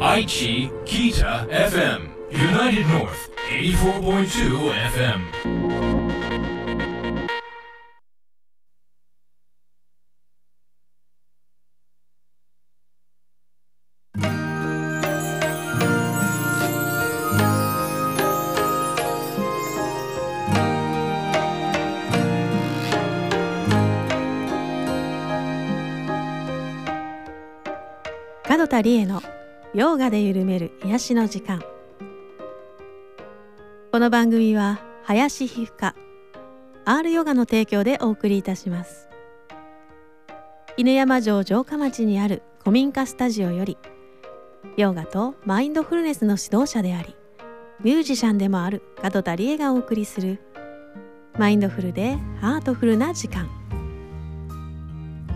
Aichi Kita FM. United North 84.2 FM. 門田理恵のヨガで緩める癒しの時間。この番組は林皮膚科 R ヨガの提供でお送りいたします。犬山城城下町にある古民家スタジオよりヨガとマインドフルネスの指導者でありミュージシャンでもある門田理恵がお送りするマインドフルでハートフルな時間。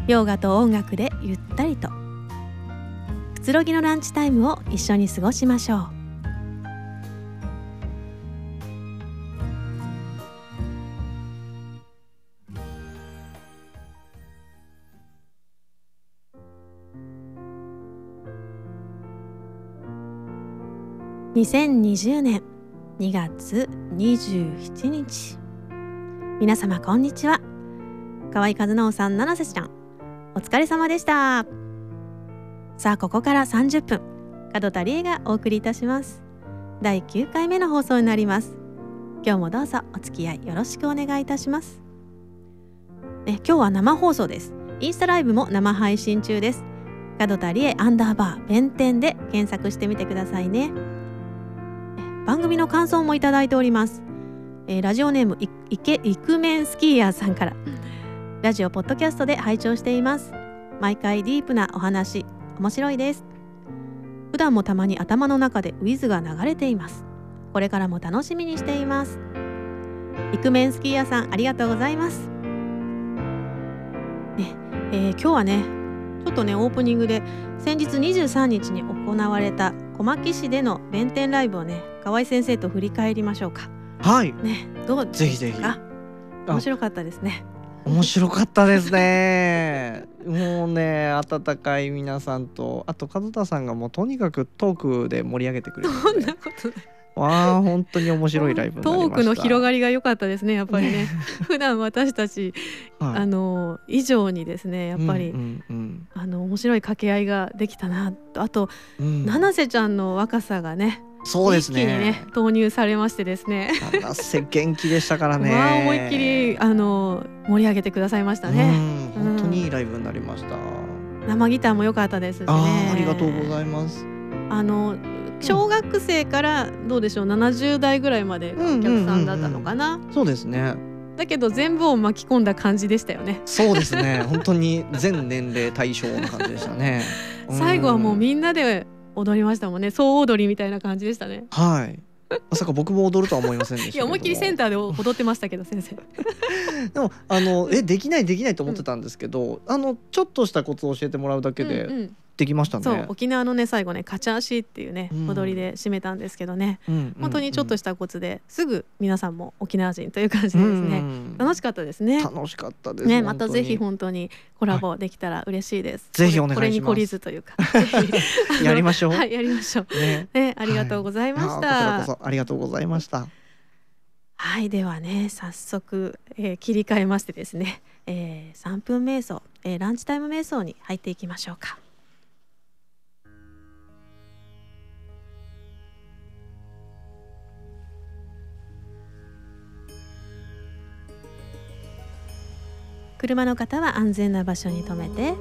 ヨガと音楽でゆったりとくつろぎのランチタイムを一緒に過ごしましょう。2020年2月27日皆様こんにちは。河合和直さん七瀬ちゃん。お疲れ様でした。さあここから30分門田理恵がお送りいたします。第9回目の放送になります。今日もどうぞお付き合いよろしくお願いいたします。え今日は生放送です。インスタライブも生配信中です。門田理恵アンダーバー弁天で検索してみてくださいね。え番組の感想もいただいております。えーラジオネームいいけイクメンスキーヤーさんから。ラジオポッドキャストで拝聴しています。毎回ディープなお話面白いです。普段もたまに頭の中でウィズが流れています。これからも楽しみにしています。イクメンスキーヤーさんありがとうございます。ね、えー今日はねちょっとねオープニングで先日23日に行われた小牧市での弁天ライブをね河合先生と振り返りましょうか。はい。ねどうでぜひぜひ。面白かったですね面白かったですね。もうね温かい皆さんとあと門田さんがもうとにかくトークで盛り上げてくれるそんなことない。わあ本当に面白いライブになりました。トークの広がりが良かったですねやっぱりね。普段私たち、はい。あの以上にですねやっぱり、うんうんあの面白い掛け合いができたなと。あと、うんうん。七瀬ちゃんの若さがねそうです一気にねね投入されましてですね。七瀬元気でしたからね。まあ思いっきりあの盛り上げてくださいましたね、うん本当にいいライブになりました、生ギターも良かったですしね。ありがとうございます。あの小学生からどうでしょう70代ぐらいまでがお客さんだったのかな、そうですね。だけど全部を巻き込んだ感じでしたよね。そうですね。本当に全年齢対象な感じでしたね。最後はもうみみんなで踊りましたもんね。総踊りみたいな感じでしたね。はい。まさか僕も踊るとは思いませんでした いや思いっきりセンターで踊ってましたけど先生。でもあのえできないできないと思ってたんですけど、あのちょっとしたコツを教えてもらうだけうんでうんできましたね、そう沖縄のね最後ねカチャーシーっていうね、うん。踊りで締めたんですけどね。うんうん本当にちょっとしたコツですぐ皆さんも沖縄人という感じでですね、うん。楽しかったですね。楽しかったですねまたぜひ本当にコラボできたら嬉しいです、ぜひお願いします。これに懲りずというか。やりましょう。はいやりましょう。ね。ねありがとうございましあた、こちらこそありがとうございました。はいではね早速、えー切り替えましてですね、えー、3分瞑想、えーランチタイム瞑想に入っていきましょうか車の方は安全な場所に停めて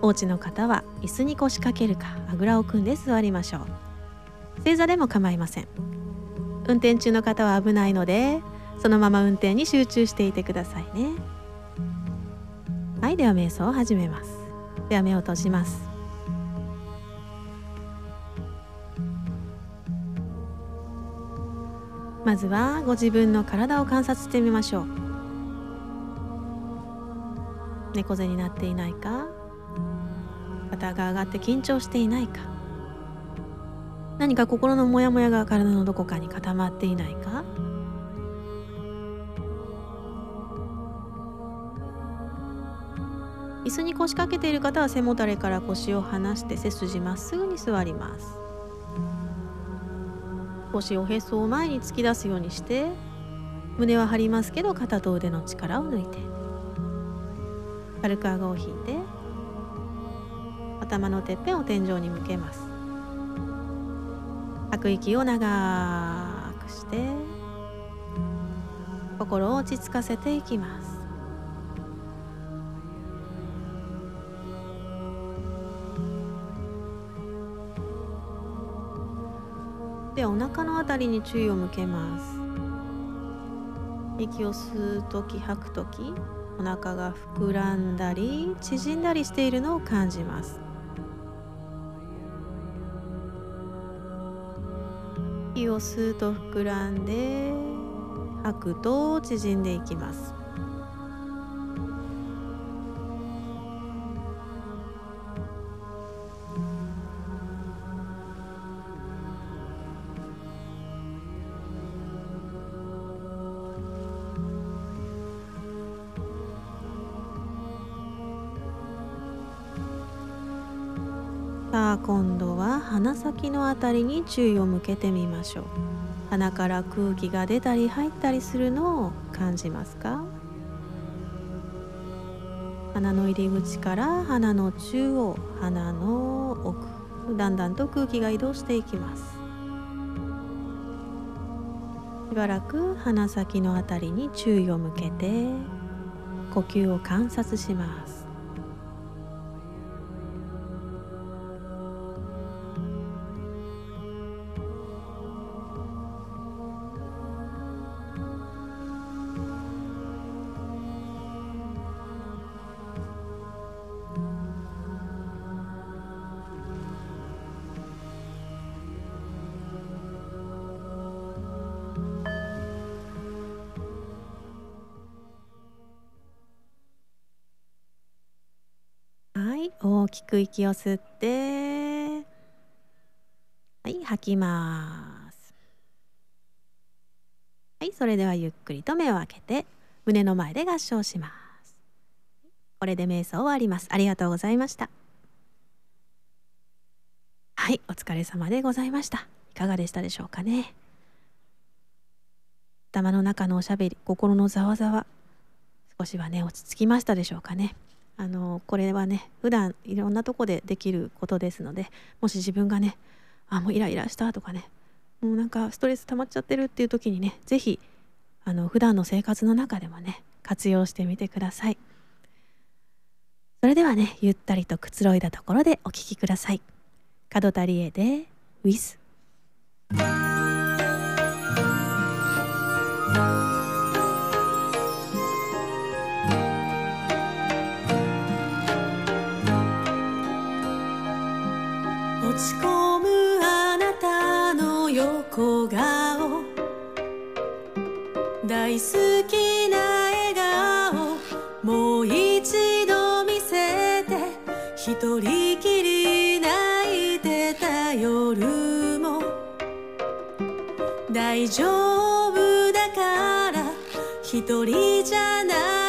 お家の方は椅子に腰掛けるかあぐらを組んで座りましょう。正座でも構いません。運転中の方は危ないのでそのまま運転に集中していてくださいね。はいでは瞑想を始めます。では目を閉じます。まずはご自分の体を観察してみましょう。猫背になっていないか？肩が上がって緊張していないか？何か心のモヤモヤが体のどこかに固まっていないか？椅子に腰掛けている方は背もたれから腰を離して背筋まっすぐに座ります。少しおへそを前に突き出すようにして胸は張りますけど肩と腕の力を抜いて。軽く顎を引いて頭のてっぺんを天井に向けます。吐く息を長くして心を落ち着かせていきます。でお腹のあたりに注意を向けます。息を吸う時吐く時お腹が膨らんだり縮んだりしているのを感じます。息を吸うと膨らんで吐くと縮んでいきます。のあたりに注意を向けてみましょう。鼻から空気が出たり入ったりするのを感じますか？鼻の入り口から鼻の中央鼻の奥だんだんと空気が移動していきます。しばらく鼻先のあたりに注意を向けて呼吸を観察します。はい大きく息を吸ってはい吐きます。はいそれではゆっくりと目を開けて胸の前で合掌します。これで瞑想終わります。ありがとうございました。はいお疲れ様でございました。いかがでしたでしょうかね。頭の中のおしゃべり心のざわざわ。少しはね落ち着きましたでしょうかね。あのこれはね普段いろんなとこでできることですのでもし自分がねあもうイライラしたとかねもうなんかストレス溜まっちゃってるっていう時にね是非あの普段の生活の中でもね活用してみてください。それではねゆったりとくつろいだところでお聴きください。角田理恵で「With」ち込むあなたの横顔大好きな笑顔。もう一度見せて一人きり泣いてた夜も。大丈夫だから一人じゃない。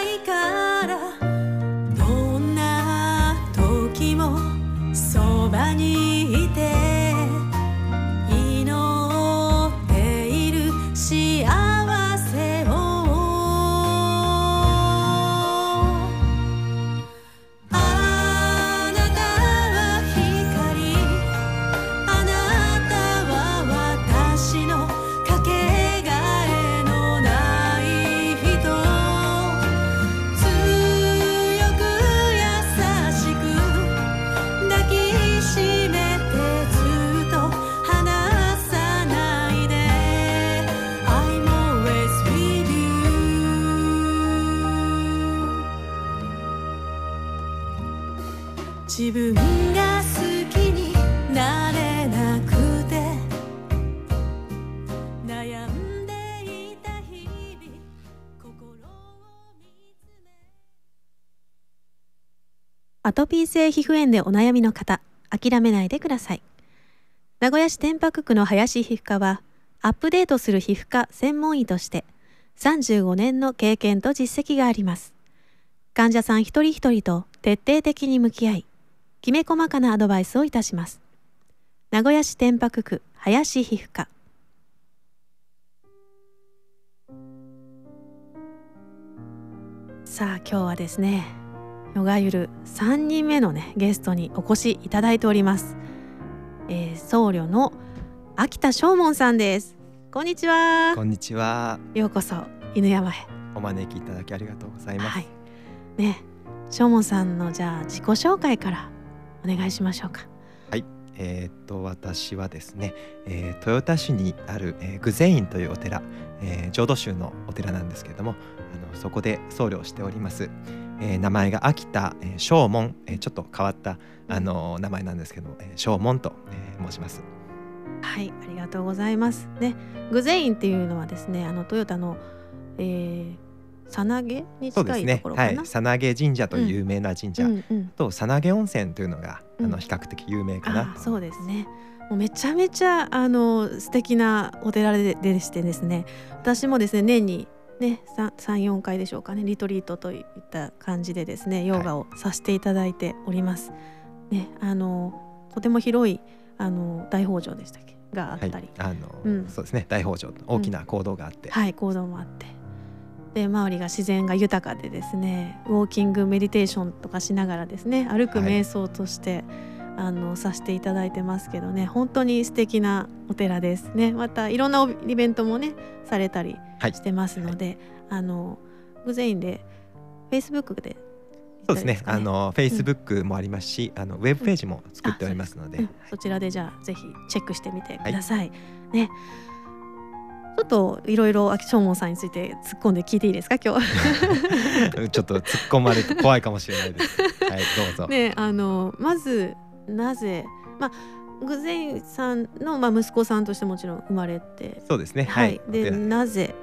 アトピー性皮膚炎でお悩みの方、諦めないでください。名古屋市天白区の林皮膚科は、アップデートする皮膚科専門医として、35年の経験と実績があります。患者さん一人一人と徹底的に向き合いきめ細かなアドバイスをいたします名古屋市天白区林皮膚科さあ今日はですねヨガゆる3人目のねゲストにお越しいただいております、えー、僧侶の秋田正門さんです。こんにちは。こんにちは。ようこそ犬山へ。お招きいただきありがとうございます。はい。ね正門さんのじゃあ自己紹介からお願いしましょうか。えーっと私はですね、えー豊田市にある、えー、具前院というお寺、えー浄土宗のお寺なんですけれども、あのそこで僧侶をしております。えー名前が秋田、えー正門、えーちょっと変わったあの名前なんですけど、えー正門と、えー申します。はいありがとうございます。ね具前院っていうのはですねあのトヨタの、えー、さなげに近いと。ころかな、はい、さなげ神社という有名な神社、うんうんとさなげ温泉というのが、あうん。の比較的有名かな。あそうですね。もうめちゃめちゃあの素敵なお寺ででしてですね。私もですね年にね34回でしょうかねリトリートといった感じでですねヨガをさせていただいております。ねあのとても広いあの大宝場でしたっけ？があったり、はい、あの、うん。そうですね。大宝場大きな行動があって、はい行動もあって。で周りが自然が豊かでですねウォーキングメディテーションとかしながらですね歩くはい。瞑想として、あのさせていただいてますけどね本当に素敵なお寺ですねまたいろんなおイベントもねされたりはいしてますので、あの偶然で Facebook でそうですね。かあのフェイスブックもありますし、あのウェブページも作っておりますので、うんそちらでじゃあぜひチェックしてみてください。ね。ちょっといろいろ秋正門さんについて突っ込んで聞いていいですか？今日。ちょっと突っ込まれると怖いかもしれないです。はい、どうぞ。ねあのまずなぜまあグゼイさんの、まあ、息子さんとしてもちろん生まれて、そうですね。ははいい。ででなぜ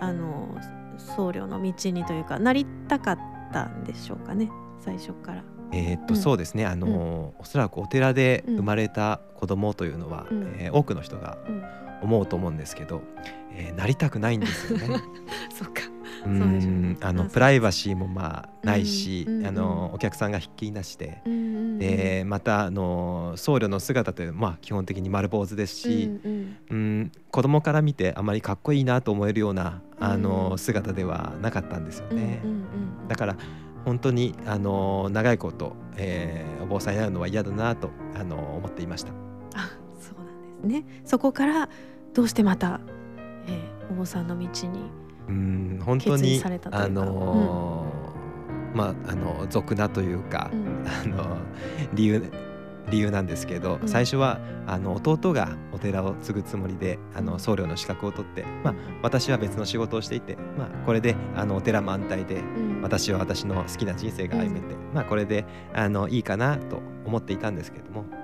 あの僧侶の道にというかなりたかったんでしょうかね最初から。えーっと、うんそうですね。あの、おそらくお寺でうん生まれた子供というのは、うんえー多くの人がうん、思うと思うんですけど、えーなりたくないんですよね。そっか。うん、あのプライバシーもまあないし、あのお客さんがひっきりなしで。でまたあの僧侶の姿というまあ基本的に丸坊主ですし、うん子供から見てあまりかっこいいなと思えるようなあの、うん姿ではなかったんですよね。うんうんうんだから本当にあの長いこと、えーお坊さんになるのは嫌だなとあの思っていました。あそうなんですね。そこからどうしてまた、えー、お坊さんの道に。うん本当に決意されたというか。あのまああの俗なというか、うん。あの理由理由なんですけど、うん。最初はあの弟がお寺を継ぐつもりであの僧侶の資格を取って、まあ、私は別の仕事をしていて、まあ、これであのお寺も安泰でうん。私は私の好きな人生が歩めて、まあ、これであのいいかなと思っていたんですけどもあの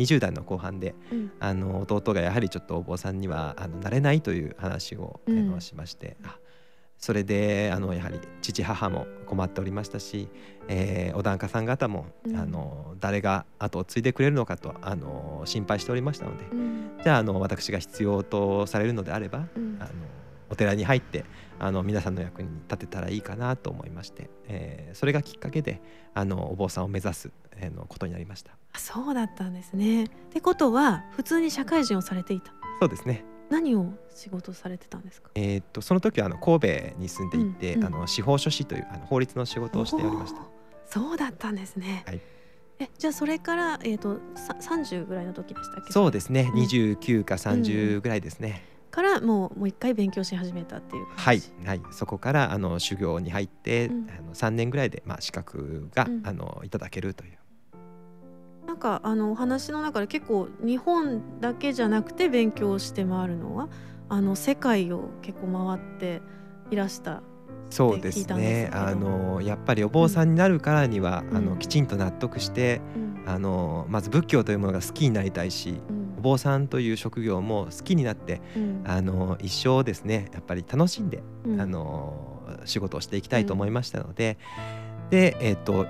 20代の後半でうん。あの弟がやはりちょっとお坊さんにはあのなれないという話を、あうん。のしましてあそれであのやはり父母も困っておりましたし、えーお檀家さん方も、うん。あの誰が後を継いでくれるのかとあの心配しておりましたので、うん。じゃああの私が必要とされるのであれば、うん。あのお寺に入ってあの皆さんの役に立てたらいいかなと思いまして、えーそれがきっかけであのお坊さんを目指す、えーのことになりました。あそうだったんですね。ってことは普通に社会人をされていた。そうですね何を仕事されてたんですか？えーっとその時はあの神戸に住んでいて、うんうんあの司法書士というあの法律の仕事をしておりました。そうだったんですね。はいえじゃあそれからえっ、とさ三十ぐらいの時でしたっけ？そうですね、うん29か30ぐらいですね。からもうもう一回勉強し始めたっていうはい感じ。、はい、そこからあの修行に入って、うん。あの3年ぐらいで、まあ、資格が、うん。あのいただけるという。なんかあのお話の中で結構日本だけじゃなくて勉強して回るのはあの世界を結構回っていらした。そうですね。あのやっぱりお坊さんになるからには、うん。あのきちんと納得してうん。あのまず仏教というものが好きになりたいしうんお坊さんという職業も好きになってうん。あの一生ですねやっぱり楽しんでうん。あの仕事をしていきたいと思いましたので、でえっ、と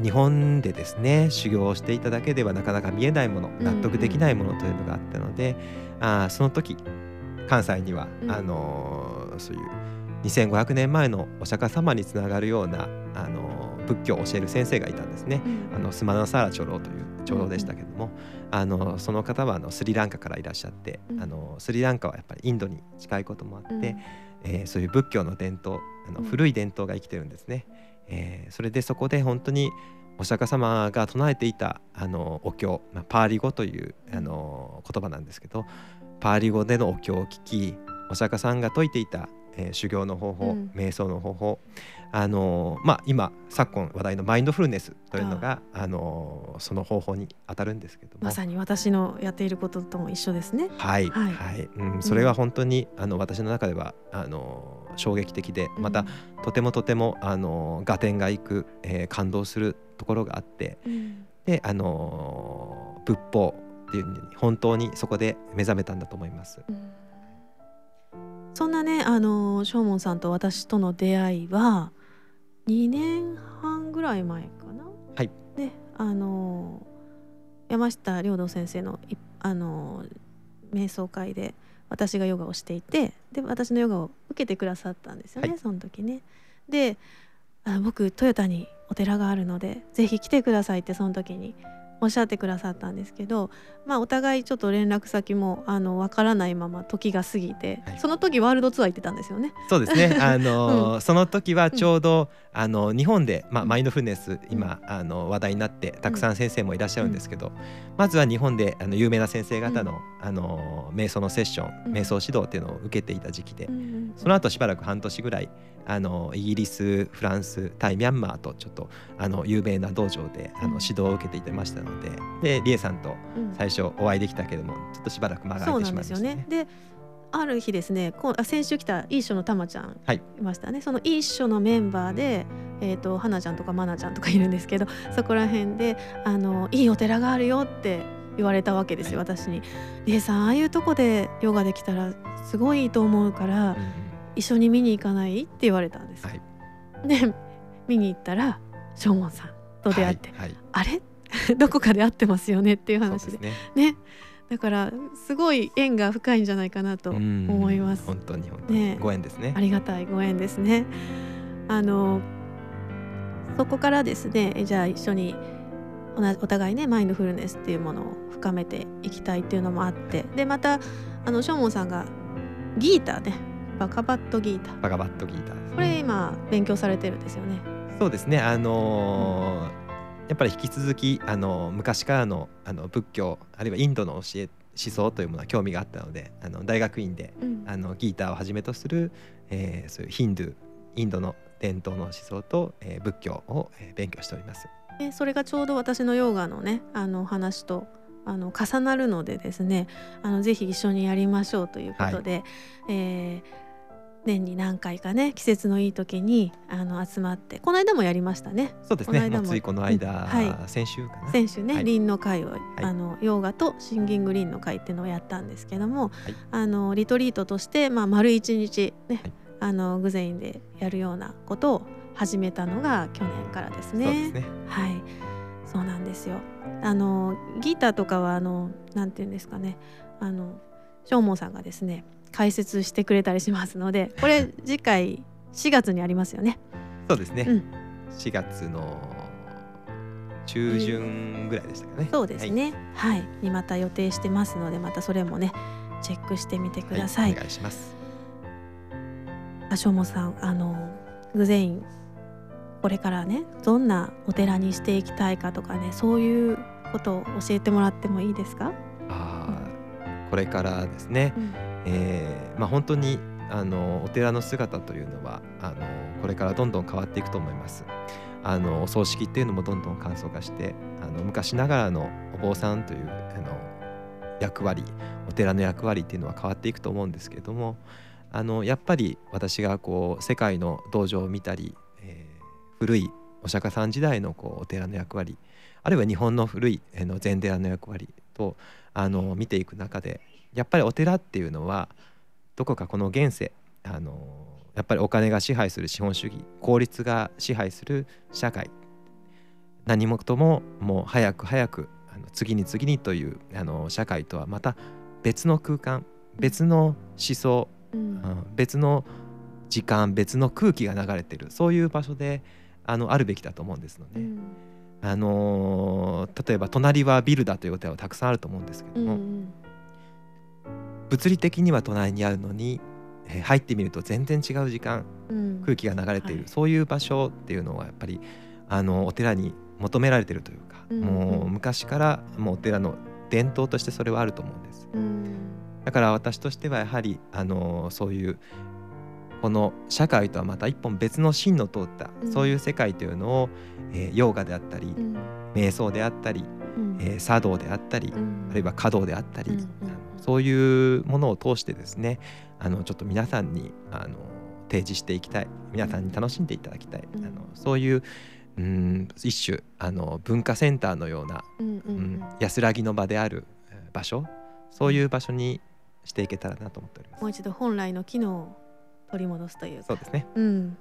日本でですね修行をしていただけではなかなか見えないものうん納得できないものというのがあったので、あーその時関西には、うん。あのそういう2500年前のお釈迦様につながるようなあの仏教を教える先生がいたんですね。あのスマナサーラ長老という長老でしたけども、あのその方はあのスリランカからいらっしゃって、うん。あのスリランカはやっぱりインドに近いこともあって、うん。えーそういう仏教の伝統あのうん。古い伝統が生きてるんですね。えーそれでそこで本当にお釈迦様が唱えていたあのお経、まあ、パーリ語というあの言葉なんですけどパーリ語でのお経を聞きお釈迦さんが説いていた、えー修行の方法、うん。瞑想の方法。あのまあ、今昨今話題のマインドフルネスというのがあのその方法に当たるんですけども。まさに私のやっていることとも一緒ですね。はい、ははい。いうん、それは本当に、あの私の中ではあの衝撃的でまた、とてもとてもあの合点がいく、えー感動するところがあってうん。であの仏法っていう本当にそこで目覚めたんだと思います。うんそんなねあの正門さんと私との出会いは2年半ぐらい前かな？はい。ねあの山下良道先生のいあの瞑想会で私がヨガをしていてで私のヨガを受けてくださったんですよね、はいその時ね。であ僕トヨタにお寺があるのでぜひ来てくださいってその時におっしゃってくださったんですけど、まあ、お互いちょっと連絡先もあの分からないまま時が過ぎて、はい。その時ワールドツアー行ってたんですよね。そうですね。あの、その時はちょうど、あの日本でまあうん。マインドフルネス今、あの話題になってたくさん先生もいらっしゃるんですけど、まずは日本であの有名な先生方の、あの瞑想のセッション、うん。瞑想指導っていうのを受けていた時期で、うん。その後しばらく半年ぐらいあのイギリスフランスタイミャンマーとちょっとあの有名な道場であうん。の指導を受けていてましたのででリエさんとうん。最初お会いできたけどもちょっとしばらく間がそう空いてなんですよしまいましたね。ね。である日ですねこうあ先週来たいい書のたまちゃんはい。いましたね、そのいい書のメンバーで、えー、と花ちゃんとかまなちゃんとかいるんですけどそこら辺であのいいお寺があるよって言われたわけですよ、私に。リエさんああいうとこでヨガできたらすごいいいと思うから、うん一緒に見に行かない？って言われたんです。はい。で見に行ったら正門さんと出会って、はいはい。あれ？どこかで会ってますよねっていう話で。ね。ね。だからすごい縁が深いんじゃないかなとうん。思います。本当に本当に、ね。ご縁ですね。あ。りがたいご縁ですね。あのそこからですねえじゃあ一緒におなお互いねマインドフルネスっていうものを深めていきたいっていうのもあって。でまたあのショーモンさんがギーターねバカバットギーターバガバットギータねこれ今勉強されてるんですよね。そうですね。あのーやっぱり引き続きあの昔からのあの仏教あるいはインドの教え思想というものは興味があったのであの大学院でうんあのギーターをはじめとする、えーそういうヒンドゥーインドの伝統の思想と、えー仏教を、えー勉強しております。でそれがちょうど私のヨガのねあの話とあの重なるのでですねあのぜひ一緒にやりましょうということで、えー年に何回かね季節のいい時にあの集まってこの間もやりましたねそうですね。この間もついこの間、うんはい先週かな。先週ね、はい輪の会を、あのヨガとシンギング輪の会っていうのをやったんですけども、はいあのリトリートとして、まあ、丸一日ね、はいあのグゼインでやるようなことを始めたのが去年からですね。そうですね。はい、そうなんですよ。あのギターとかはあのなんていうんですかね、あのショーモンさんがですね解説してくれたりしますので、これ次回4月にありますよね。そうですね。うん4月の中旬ぐらいでしたかね。そうですね。はい、にまた予定してますので、またそれもねチェックしてみてくはい。ださい。お願いします。あしょうもさん、あのグゼインこれからねどんなお寺にしていきたいかとかね、そういうことを教えてもらってもいいですか？あーこれからですね。うんえーまあ、本当にあのお寺の姿というのはあのこれからどんどん変わっていくと思います。あのお葬式っていうのもどんどん簡素化してあの昔ながらのお坊さんというあの役割お寺の役割っていうのは変わっていくと思うんですけれどもあのやっぱり私がこう世界の道場を見たり、えー古いお釈迦さん時代のこうお寺の役割あるいは日本の古い禅寺の役割とあの見ていく中でやっぱりお寺っていうのはどこかこの現世あのやっぱりお金が支配する資本主義効率が支配する社会何事ももう早く早くあの次に次にというあの社会とはまた別の空間別の思想、うん。うん別の時間別の空気が流れてるそういう場所であのあるべきだと思うんですので、うん。あのー例えば隣はビルだというお寺はたくさんあると思うんですけども、うん物理的には隣にあるのに、えー入ってみると全然違う時間うん。空気が流れている、はい。そういう場所っていうのはやっぱりあのお寺に求められてるというか、うんもう昔からもうお寺の伝統としてそれはあると思うんです。うん。だから私としてはやはりあのそういうこの社会とはまた一本別の芯の通った、うん。そういう世界というのを、えーヨガであったり、うん。瞑想であったり、うん。えー茶道であったり、うん。あるいは華道であったり、そういうものを通してですねあのちょっと皆さんにあの提示していきたい。皆さんに楽しんでいただきたい、うん。あのそういううん一種あの文化センターのような、うんううん。ん安らぎの場であるえー場所。そういう場所にしていけたらなと思っております。もう一度本来の機能を取り戻すというか。そうですね。うん、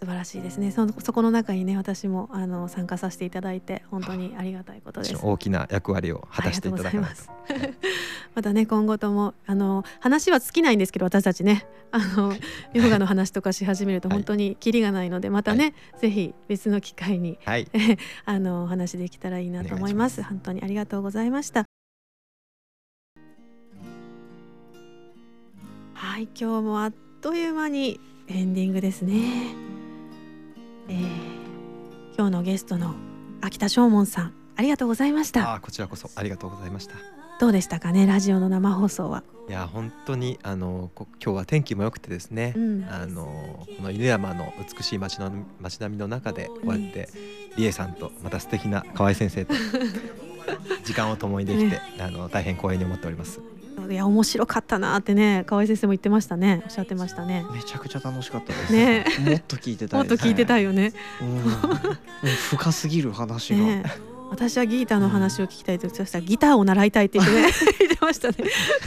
素晴らしいですね。そのそこの中にね私もあの参加させていただいて本当にありがたいことです。大きな役割を果たしていただかないとありがとうございます。またね今後ともあの話は尽きないんですけど私たちねあのヨガの話とかし始めるとはい。本当にキリがないのでまたね、ぜひ別の機会にはい。あのお話できたらいいなと思います。本当にありがとうございました。はい今日もあっという間にエンディングですね、えー今日のゲストの秋田正門さんありがとうございましたあーこちらこそありがとうございました。どうでしたかねラジオの生放送はいや本当にあのこ今日は天気も良くてですね、うんあのこの犬山の美しい街の街並みの中でこうやって理恵さんとまた素敵な河合先生と 時間を共にできて、あの大変光栄に思っております。いや面白かったなってね河合先生も言ってましたね。おっしゃってましたね。めちゃくちゃ楽しかったです。ね。もっと聞いてた。もっと聞いてたいよね。深すぎる話が。ね。私はギターの話を聞きたいとそしたらギターを習いたいって言ってね 言ってましたね。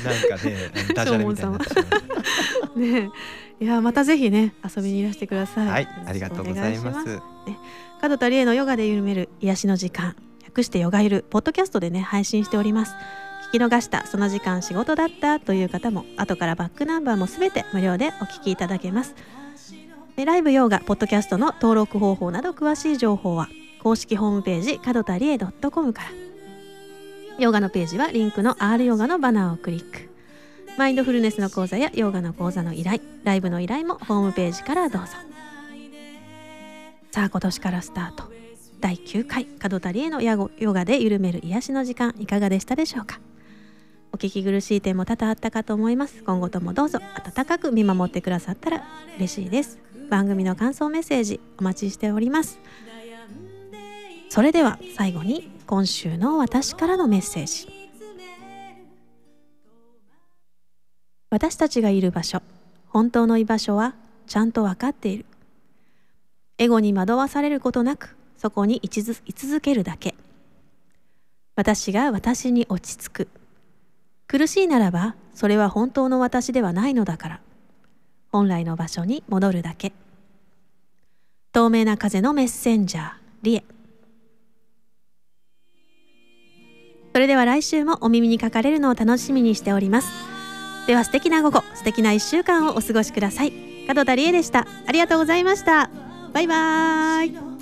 なんかねダジャレみたいにな。ね。いやまたぜひね遊びにいらしてください。はい、ありがとうございます。門田理恵のヨガで緩める癒しの時間。略してヨガゆる。ポッドキャストでね配信しております。聞き逃したその時間仕事だったという方も後からバックナンバーもすべて無料でお聞きいただけます。でライブヨガポッドキャストの登録方法など詳しい情報は公式ホームページ門田理恵 .com から。ヨガのページはリンクの R ヨガのバナーをクリック。マインドフルネスの講座やヨガの講座の依頼ライブの依頼もホームページからどうぞ。さあ今年からスタート。第9回門田理恵のヨガヨガで緩める癒しの時間いかがでしたでしょうか？お聞き苦しい点も多々あったかと思います。今後ともどうぞ温かく見守ってくださったら嬉しいです。番組の感想メッセージお待ちしております。それでは最後に今週の私からのメッセージ。私たちがいる場所本当の居場所はちゃんと分かっている。エゴに惑わされることなくそこに居続居続けるだけ。私が私に落ち着く。苦しいならばそれは本当の私ではないのだから。本来の場所に戻るだけ。透明な風のメッセンジャーリエ。それでは来週もお耳にかかれるのを楽しみにしております。では素敵な午後素敵な一週間をお過ごしください。門田理恵でした。ありがとうございました。バイバーイ。